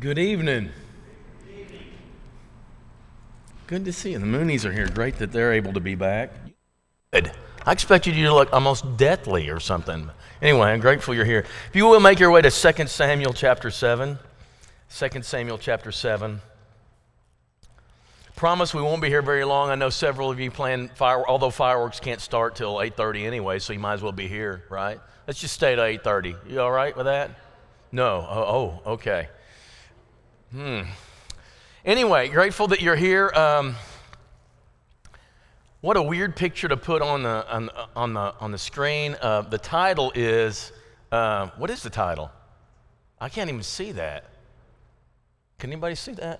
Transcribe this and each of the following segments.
Good evening. Good to see you. The Moonies are here. Great that they're able to be back. Good. I expected you to look almost deathly or something. Anyway, I'm grateful you're here. If you will make your way to 2 Samuel chapter 7. 2 Samuel chapter 7. Promise we won't be here very long. I know several of you plan fire, although fireworks can't start till 8:30 anyway, so you might as well be here, right? Let's just stay at 8:30. You all right with that? No. Oh, oh okay. Hmm. Anyway, grateful that you're here. Um, what a weird picture to put on the on, on the on the screen. Uh, the title is uh, what is the title? I can't even see that. Can anybody see that?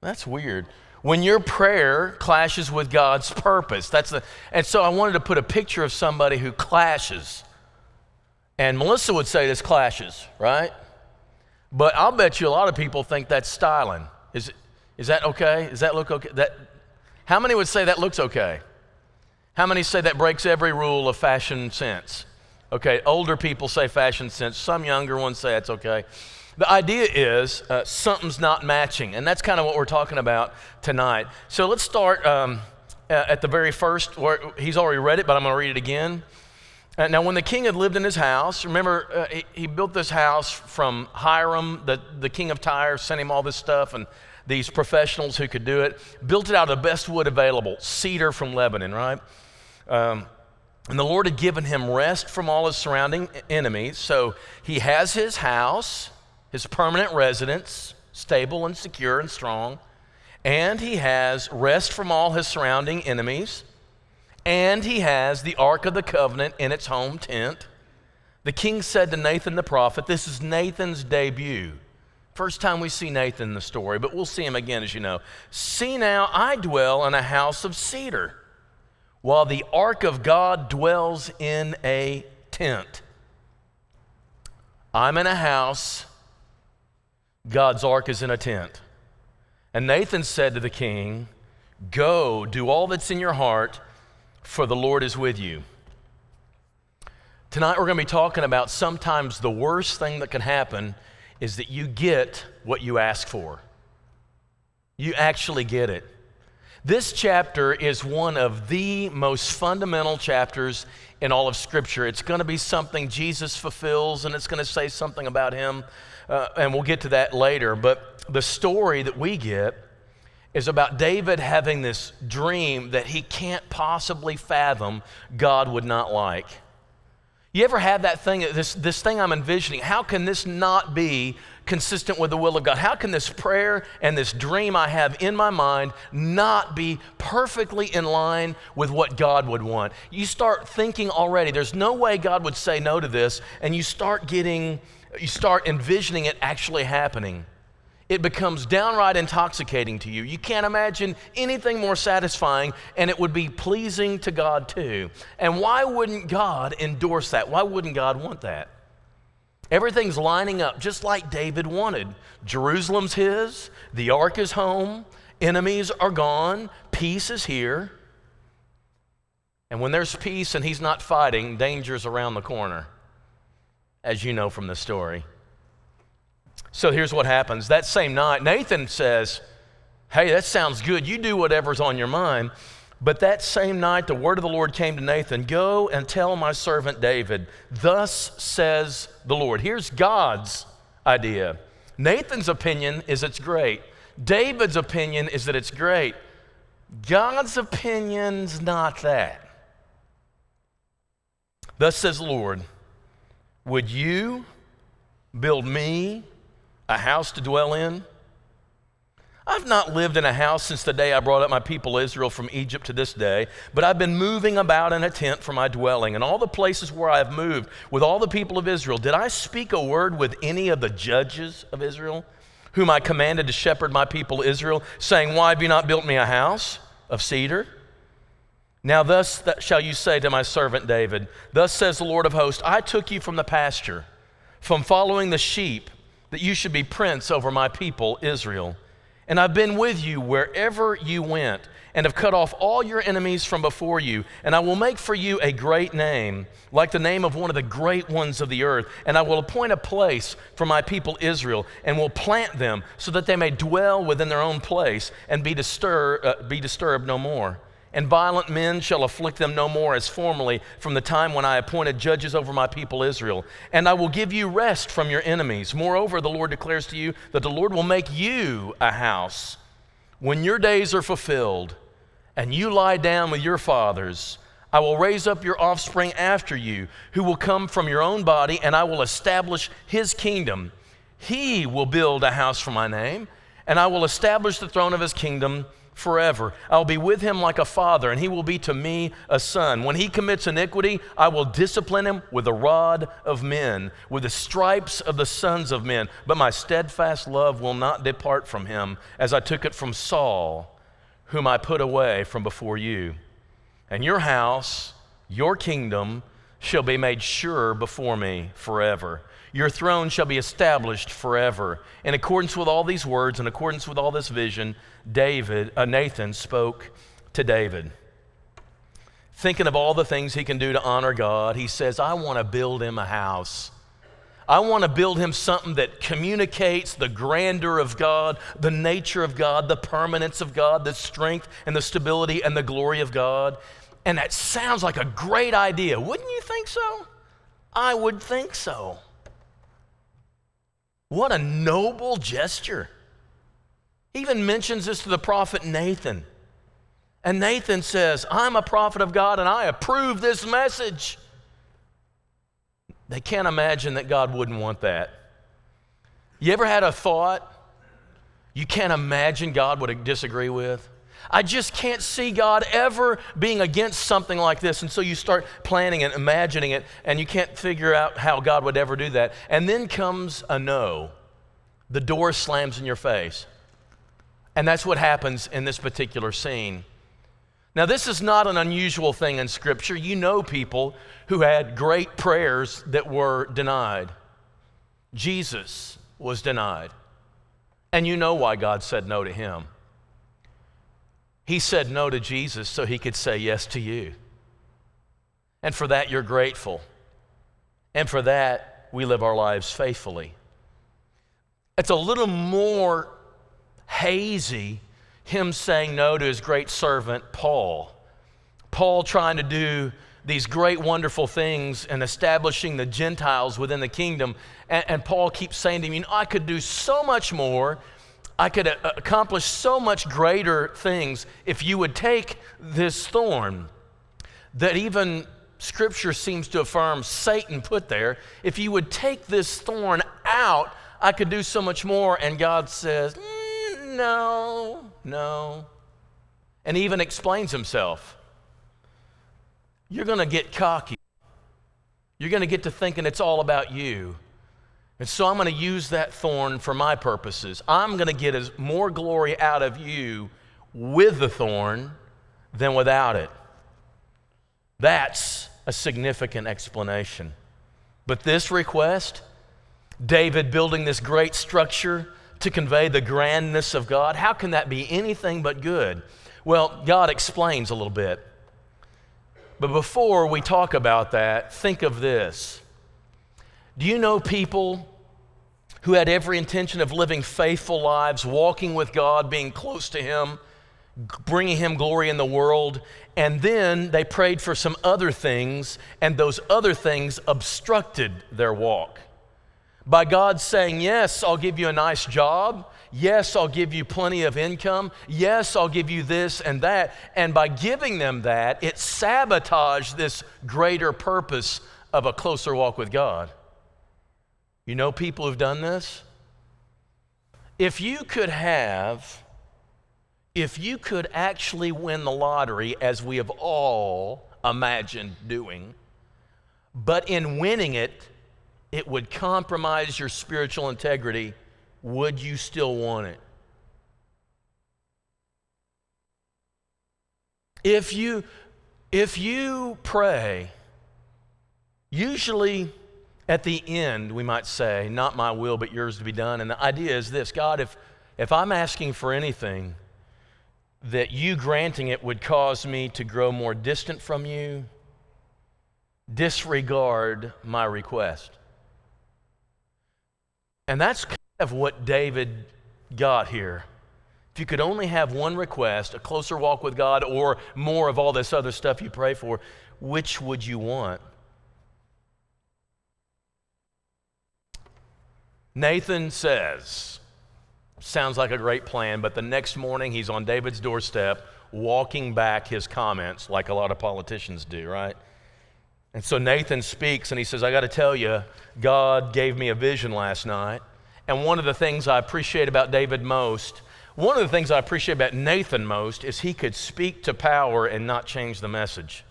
That's weird. When your prayer clashes with God's purpose. That's the and so I wanted to put a picture of somebody who clashes. And Melissa would say this clashes, right? But I'll bet you a lot of people think that's styling. Is, is that okay? Does that look okay? That, how many would say that looks okay? How many say that breaks every rule of fashion sense? Okay, older people say fashion sense. Some younger ones say it's okay. The idea is uh, something's not matching, and that's kind of what we're talking about tonight. So let's start um, at the very first. Where he's already read it, but I'm going to read it again. Uh, now, when the king had lived in his house, remember, uh, he, he, built this house from Hiram, the, the king of Tyre, sent him all this stuff, and these professionals who could do it. Built it out of the best wood available, cedar from Lebanon, right? Um, and the Lord had given him rest from all his surrounding enemies. So he has his house, his permanent residence, stable and secure and strong. And he has rest from all his surrounding enemies and he has the Ark of the Covenant in its home tent. The king said to Nathan the prophet, This is Nathan's debut. First time we see Nathan in the story, but we'll see him again, as you know. See now, I dwell in a house of cedar, while the ark of God dwells in a tent. I'm in a house, God's ark is in a tent. And Nathan said to the king, Go, do all that's in your heart for the Lord is with you. Tonight, we're going to be talking about sometimes the worst thing that can happen is that you get what you ask for. You actually get it. This chapter is one of the most fundamental chapters in all of Scripture. It's going to be something Jesus fulfills, and it's going to say something about him, uh, and we'll get to that later. But the story that we get is about David having this dream that he can't possibly fathom God would not like. You ever have that thing, this, this thing I'm envisioning? How can this not be consistent with the will of God? How can this prayer and this dream I have in my mind not be perfectly in line with what God would want? You start thinking already, there's no way God would say no to this, and you start getting, you start envisioning it actually happening it becomes downright intoxicating to you. You can't imagine anything more satisfying, and it would be pleasing to God too. And why wouldn't God endorse that? Why wouldn't God want that? Everything's lining up just like David wanted. Jerusalem's his, the ark is home, enemies are gone, peace is here. And when there's peace and he's not fighting, danger's around the corner, as you know from the story. So here's what happens. That same night, Nathan says, Hey, that sounds good. You do whatever's on your mind. But that same night, the word of the Lord came to Nathan Go and tell my servant David, Thus says the Lord. Here's God's idea. Nathan's opinion is it's great. David's opinion is that it's great. God's opinion's not that. Thus says the Lord, Would you build me a house to dwell in? I've not lived in a house since the day I brought up my people Israel from Egypt to this day, but I've been moving about in a tent for my dwelling. And all the places where I have moved with all the people of Israel, did I speak a word with any of the judges of Israel, whom I commanded to shepherd my people Israel, saying, Why have you not built me a house of cedar? Now, thus shall you say to my servant David, Thus says the Lord of hosts, I took you from the pasture, from following the sheep that you should be prince over my people, Israel. And I've been with you wherever you went, and have cut off all your enemies from before you. And I will make for you a great name, like the name of one of the great ones of the earth. And I will appoint a place for my people Israel, and will plant them so that they may dwell within their own place and be, distur- uh, be disturbed no more. And violent men shall afflict them no more as formerly from the time when I appointed judges over my people Israel. And I will give you rest from your enemies. Moreover, the Lord declares to you that the Lord will make you a house. When your days are fulfilled, and you lie down with your fathers, I will raise up your offspring after you, who will come from your own body, and I will establish his kingdom. He will build a house for my name, and I will establish the throne of his kingdom forever. I'll be with him like a father, and he will be to me a son. When he commits iniquity, I will discipline him with the rod of men, with the stripes of the sons of men. But my steadfast love will not depart from him, as I took it from Saul whom I put away from before you. And your house, your kingdom, shall be made sure before me forever. Your throne shall be established forever. In accordance with all these words, in accordance with all this vision, David, uh, Nathan spoke to David. Thinking of all the things he can do to honor God, he says, I want to build him a house I want to build him something that communicates the grandeur of God, the nature of God, the permanence of God, the strength and the stability and the glory of God. And that sounds like a great idea. Wouldn't you think so? I would think so. What a noble gesture. He even mentions this to the prophet Nathan. And Nathan says, I'm a prophet of God and I approve this message. They can't imagine that God wouldn't want that. You ever had a thought you can't imagine God would disagree with? I just can't see God ever being against something like this. And so you start planning and imagining it, and you can't figure out how God would ever do that. And then comes a no. The door slams in your face. And that's what happens in this particular scene. Now, this is not an unusual thing in Scripture. You know people who had great prayers that were denied. Jesus was denied. And you know why God said no to him. He said no to Jesus so he could say yes to you. And for that, you're grateful. And for that, we live our lives faithfully. It's a little more hazy him saying no to his great servant, Paul. Paul trying to do these great, wonderful things and establishing the Gentiles within the kingdom. And, and Paul keeps saying to him, you know, I could do so much more. I could accomplish so much greater things if you would take this thorn that even Scripture seems to affirm Satan put there. If you would take this thorn out, I could do so much more. And God says, mm, No, no. And even explains himself. You're going to get cocky. You're going to get to thinking it's all about you. And so I'm going to use that thorn for my purposes. I'm going to get as more glory out of you with the thorn than without it. That's a significant explanation. But this request, David building this great structure, to convey the grandness of God? How can that be anything but good? Well, God explains a little bit. But before we talk about that, think of this. Do you know people who had every intention of living faithful lives, walking with God, being close to Him, bringing Him glory in the world, and then they prayed for some other things, and those other things obstructed their walk? by God saying, Yes, I'll give you a nice job. Yes, I'll give you plenty of income. Yes, I'll give you this and that. And by giving them that, it sabotaged this greater purpose of a closer walk with God. You know people who've done this? If you could have, if you could actually win the lottery, as we have all imagined doing, but in winning it, it would compromise your spiritual integrity, would you still want it? If you if you pray, usually at the end we might say, not my will but yours to be done. And the idea is this, God, if if I'm asking for anything, that you granting it would cause me to grow more distant from you, disregard my request. And that's kind of what David got here. If you could only have one request, a closer walk with God, or more of all this other stuff you pray for, which would you want? Nathan says, Sounds like a great plan, but the next morning he's on David's doorstep walking back his comments like a lot of politicians do, right? And so Nathan speaks and he says, I got to tell you, God gave me a vision last night. And one of the things I appreciate about David most, one of the things I appreciate about Nathan most, is he could speak to power and not change the message.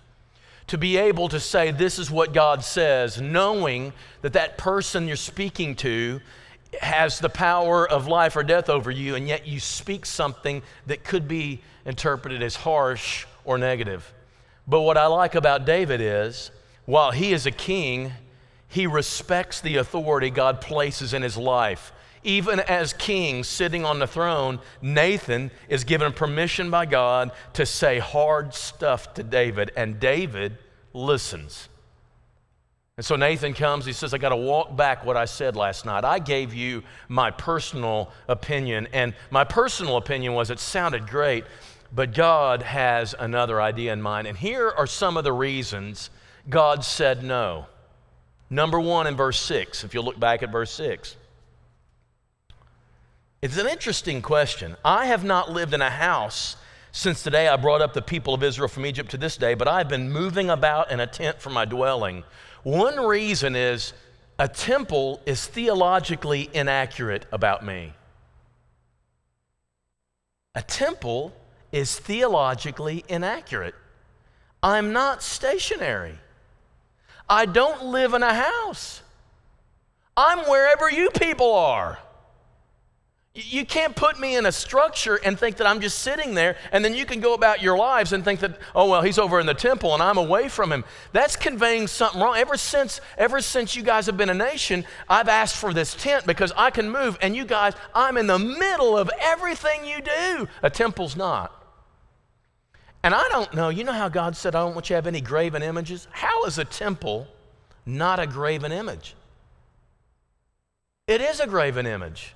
To be able to say, This is what God says, knowing that that person you're speaking to has the power of life or death over you, and yet you speak something that could be interpreted as harsh or negative. But what I like about David is while he is a king, he respects the authority God places in his life. Even as king sitting on the throne, Nathan is given permission by God to say hard stuff to David, and David listens. And so Nathan comes, he says, I got to walk back what I said last night. I gave you my personal opinion, and my personal opinion was it sounded great, but God has another idea in mind. And here are some of the reasons God said no. Number one in verse 6, if you look back at verse 6. It's an interesting question. I have not lived in a house since the day I brought up the people of Israel from Egypt to this day, but I've been moving about in a tent for my dwelling. One reason is a temple is theologically inaccurate about me. A temple is theologically inaccurate. I'm not stationary. I don't live in a house. I'm wherever you people are. You can't put me in a structure and think that I'm just sitting there, and then you can go about your lives and think that, oh well, he's over in the temple and I'm away from him. That's conveying something wrong. Ever since, ever since you guys have been a nation, I've asked for this tent because I can move, and you guys, I'm in the middle of everything you do. A temple's not. And I don't know, you know how God said, I don't want you to have any graven images? How is a temple not a graven image? It is a graven image.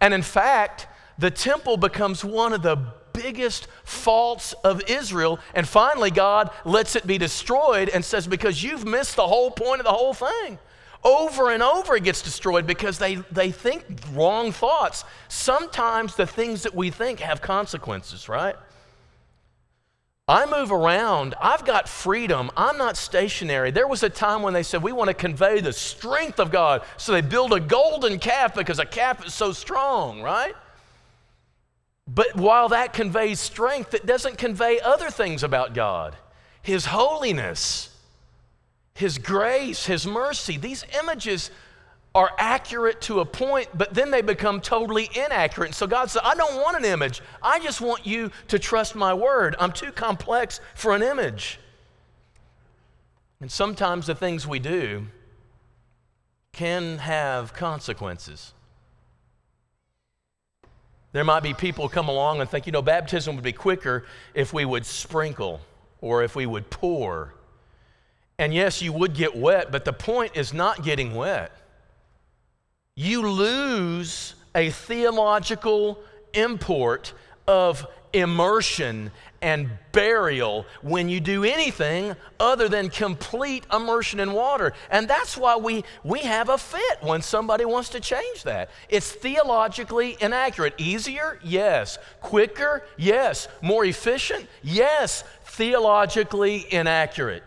And in fact, the temple becomes one of the biggest faults of Israel. And finally, God lets it be destroyed and says, Because you've missed the whole point of the whole thing. Over and over it gets destroyed because they, they think wrong thoughts. Sometimes the things that we think have consequences, right? I move around. I've got freedom. I'm not stationary. There was a time when they said, We want to convey the strength of God. So they build a golden calf because a calf is so strong, right? But while that conveys strength, it doesn't convey other things about God His holiness, His grace, His mercy. These images are accurate to a point, but then they become totally inaccurate. And so God said, I don't want an image. I just want you to trust my word. I'm too complex for an image. And sometimes the things we do can have consequences. There might be people come along and think, you know, baptism would be quicker if we would sprinkle or if we would pour. And yes, you would get wet, but the point is not getting wet you lose a theological import of immersion and burial when you do anything other than complete immersion in water. And that's why we, we have a fit when somebody wants to change that. It's theologically inaccurate. Easier? Yes. Quicker? Yes. More efficient? Yes. Theologically inaccurate.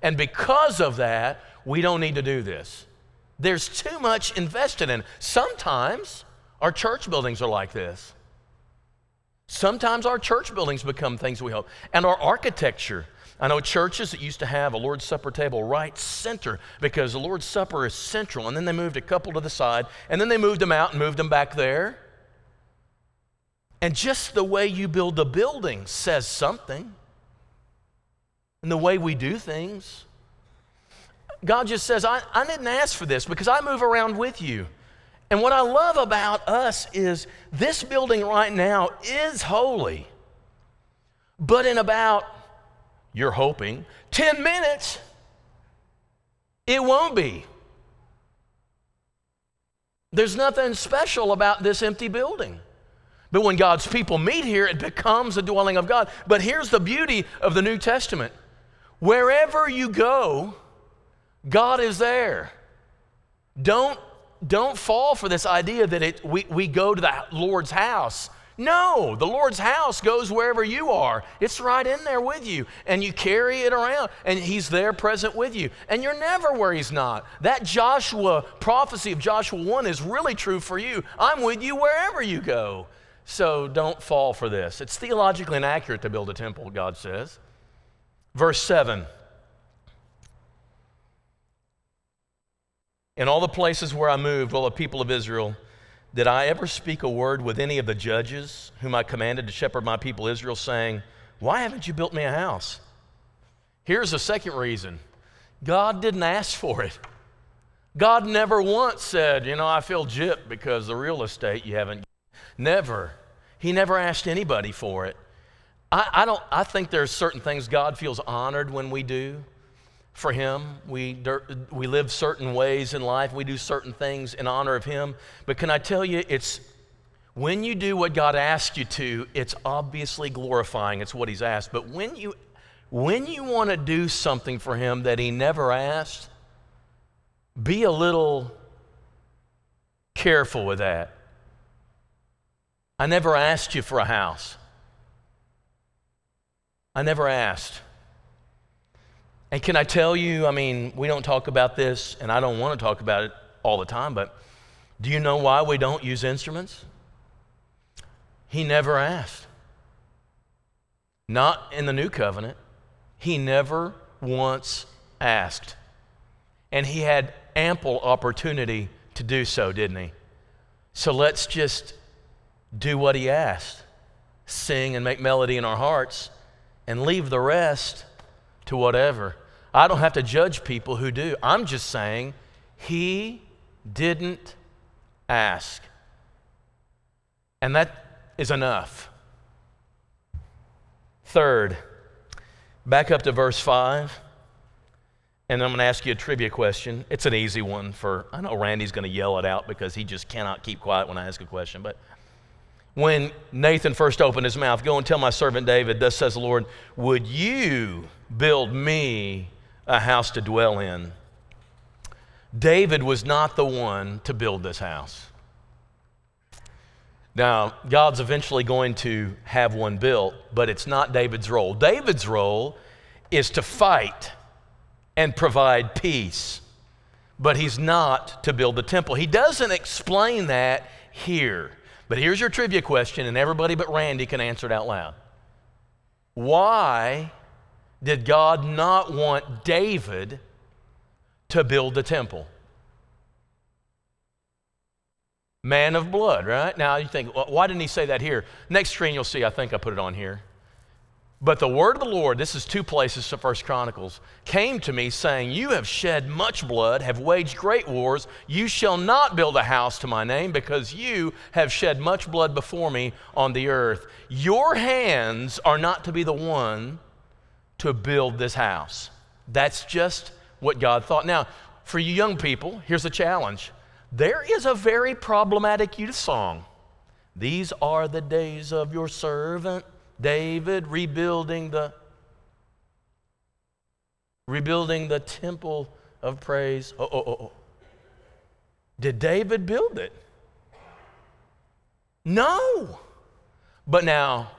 And because of that, we don't need to do this. There's too much invested in. Sometimes our church buildings are like this. Sometimes our church buildings become things we hope. And our architecture. I know churches that used to have a Lord's Supper table right center because the Lord's Supper is central. And then they moved a couple to the side. And then they moved them out and moved them back there. And just the way you build a building says something. And the way we do things. God just says, I, I didn't ask for this because I move around with you. And what I love about us is this building right now is holy. But in about, you're hoping, 10 minutes, it won't be. There's nothing special about this empty building. But when God's people meet here, it becomes a dwelling of God. But here's the beauty of the New Testament wherever you go, God is there. Don't, don't fall for this idea that it, we, we go to the Lord's house no, the Lord's house goes wherever you are. It's right in there with you, and you carry it around, and He's there present with you. And you're never where He's not. That Joshua prophecy of Joshua 1 is really true for you. I'm with you wherever you go. So don't fall for this. It's theologically inaccurate to build a temple, God says. Verse 7 In all the places where I moved, all the people of Israel, did I ever speak a word with any of the judges whom I commanded to shepherd my people Israel, saying, Why haven't you built me a house? Here's a second reason God didn't ask for it. God never once said, You know, I feel gypped because the real estate you haven't. Never. He never asked anybody for it. I, I, don't, I think there's certain things God feels honored when we do for Him. We, we live certain ways in life. We do certain things in honor of Him. But can I tell you, it's when you do what God asks you to, it's obviously glorifying. It's what He's asked. But when you, when you want to do something for Him that He never asked, be a little careful with that. I never asked you for a house. I never asked. And can I tell you, I mean, we don't talk about this, and I don't want to talk about it all the time, but do you know why we don't use instruments? He never asked. Not in the new covenant. He never once asked. And he had ample opportunity to do so, didn't he? So let's just do what he asked sing and make melody in our hearts and leave the rest to whatever. I don't have to judge people who do. I'm just saying he didn't ask. And that is enough. Third, back up to verse 5. And I'm going to ask you a trivia question. It's an easy one for, I know Randy's going to yell it out because he just cannot keep quiet when I ask a question. But when Nathan first opened his mouth, Go and tell my servant David, Thus says the Lord, would you build me a house to dwell in? David was not the one to build this house. Now, God's eventually going to have one built, but it's not David's role. David's role is to fight and provide peace, but he's not to build the temple. He doesn't explain that here. But here's your trivia question, and everybody but Randy can answer it out loud. Why did God not want David to build the temple? Man of blood, right? Now you think, well, why didn't he say that here? Next screen you'll see, I think I put it on here. But the word of the Lord, this is two places First Chronicles, came to me saying, You have shed much blood, have waged great wars. You shall not build a house to my name, because you have shed much blood before me on the earth. Your hands are not to be the one to build this house. That's just what God thought. Now, for you young people, here's a challenge. There is a very problematic youth song. These are the days of your servant David rebuilding the rebuilding the temple of praise. Oh, oh, oh, oh. Did David build it? No. But now,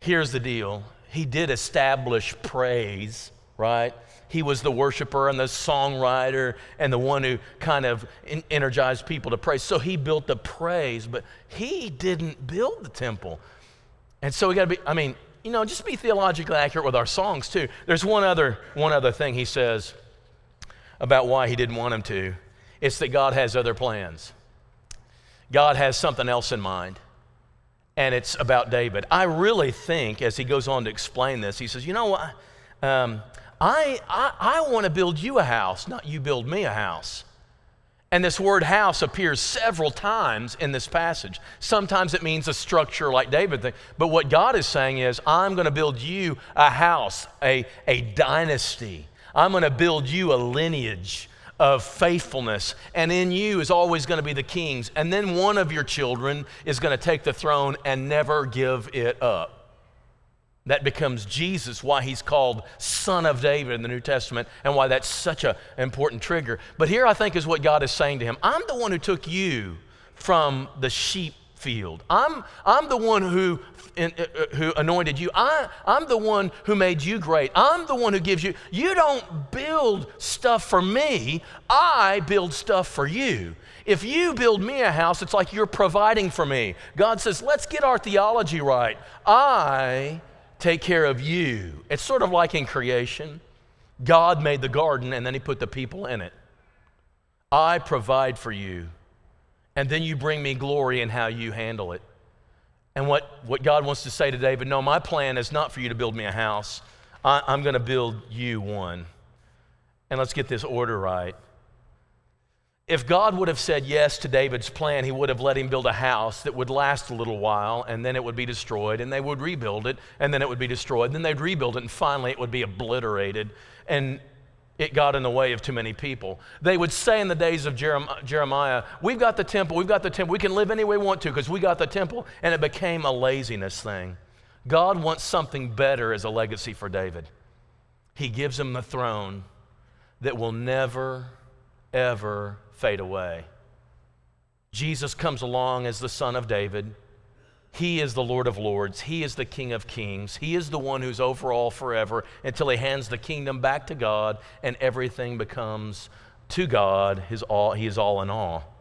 here's the deal. He did establish praise, right? He was the worshiper and the songwriter and the one who kind of energized people to praise. So he built the praise, but he didn't build the temple. And so we got to be, I mean, you know, just be theologically accurate with our songs too. There's one other, one other thing he says about why he didn't want him to. It's that God has other plans. God has something else in mind. And it's about David. I really think, as he goes on to explain this, he says, You know what? Um, I, I, I want to build you a house, not you build me a house. And this word house appears several times in this passage. Sometimes it means a structure like David thing. But what God is saying is, I'm going to build you a house, a, a dynasty. I'm going to build you a lineage of faithfulness. And in you is always going to be the kings. And then one of your children is going to take the throne and never give it up. That becomes Jesus, why he's called Son of David in the New Testament, and why that's such an important trigger. But here I think is what God is saying to him I'm the one who took you from the sheep field. I'm, I'm the one who, uh, uh, who anointed you. I, I'm the one who made you great. I'm the one who gives you. You don't build stuff for me, I build stuff for you. If you build me a house, it's like you're providing for me. God says, let's get our theology right. I take care of you. It's sort of like in creation. God made the garden and then he put the people in it. I provide for you, and then you bring me glory in how you handle it. And what, what God wants to say to David no, my plan is not for you to build me a house. I, I'm going to build you one. And let's get this order right. If God would have said yes to David's plan, he would have let him build a house that would last a little while and then it would be destroyed and they would rebuild it and then it would be destroyed. And then they'd rebuild it and finally it would be obliterated and it got in the way of too many people. They would say in the days of Jeremiah, We've got the temple, we've got the temple, we can live any way we want to because we got the temple. And it became a laziness thing. God wants something better as a legacy for David. He gives him the throne that will never, ever fade away. Jesus comes along as the Son of David. He is the Lord of Lords. He is the King of Kings. He is the one who's over all forever until he hands the kingdom back to God and everything becomes to God. His all, he is all in all.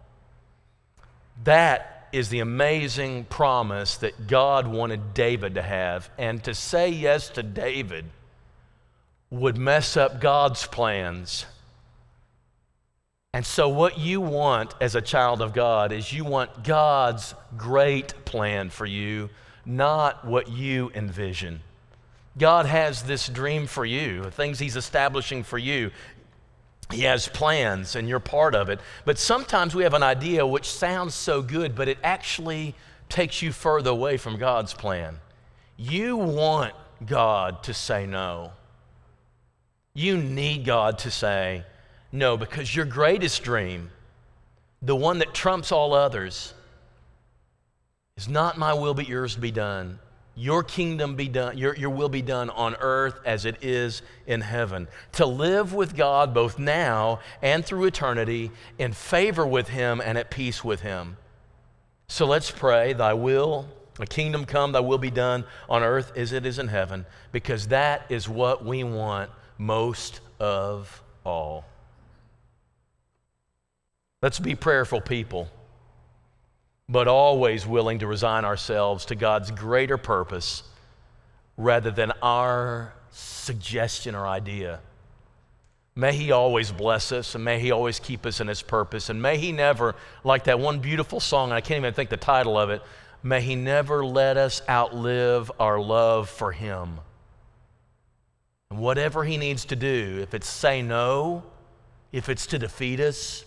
That is the amazing promise that God wanted David to have. And to say yes to David would mess up God's plans and so, what you want as a child of God is you want God's great plan for you, not what you envision. God has this dream for you, things He's establishing for you. He has plans, and you're part of it. But sometimes we have an idea which sounds so good, but it actually takes you further away from God's plan. You want God to say no. You need God to say, no, because your greatest dream, the one that trumps all others, is not my will but yours be done. Your kingdom be done, your, your will be done on earth as it is in heaven. To live with God both now and through eternity in favor with Him and at peace with Him. So let's pray, Thy will, a kingdom come, Thy will be done on earth as it is in heaven, because that is what we want most of all. Let's be prayerful people, but always willing to resign ourselves to God's greater purpose rather than our suggestion or idea. May He always bless us and may He always keep us in His purpose. And may He never, like that one beautiful song, I can't even think the title of it, may He never let us outlive our love for Him. And whatever He needs to do, if it's say no, if it's to defeat us,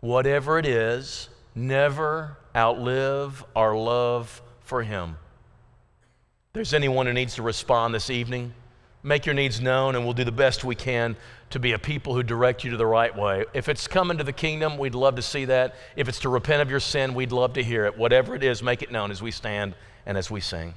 whatever it is, never outlive our love for Him. There's anyone who needs to respond this evening, make your needs known, and we'll do the best we can to be a people who direct you to the right way. If it's coming to the kingdom, we'd love to see that. If it's to repent of your sin, we'd love to hear it. Whatever it is, make it known as we stand and as we sing.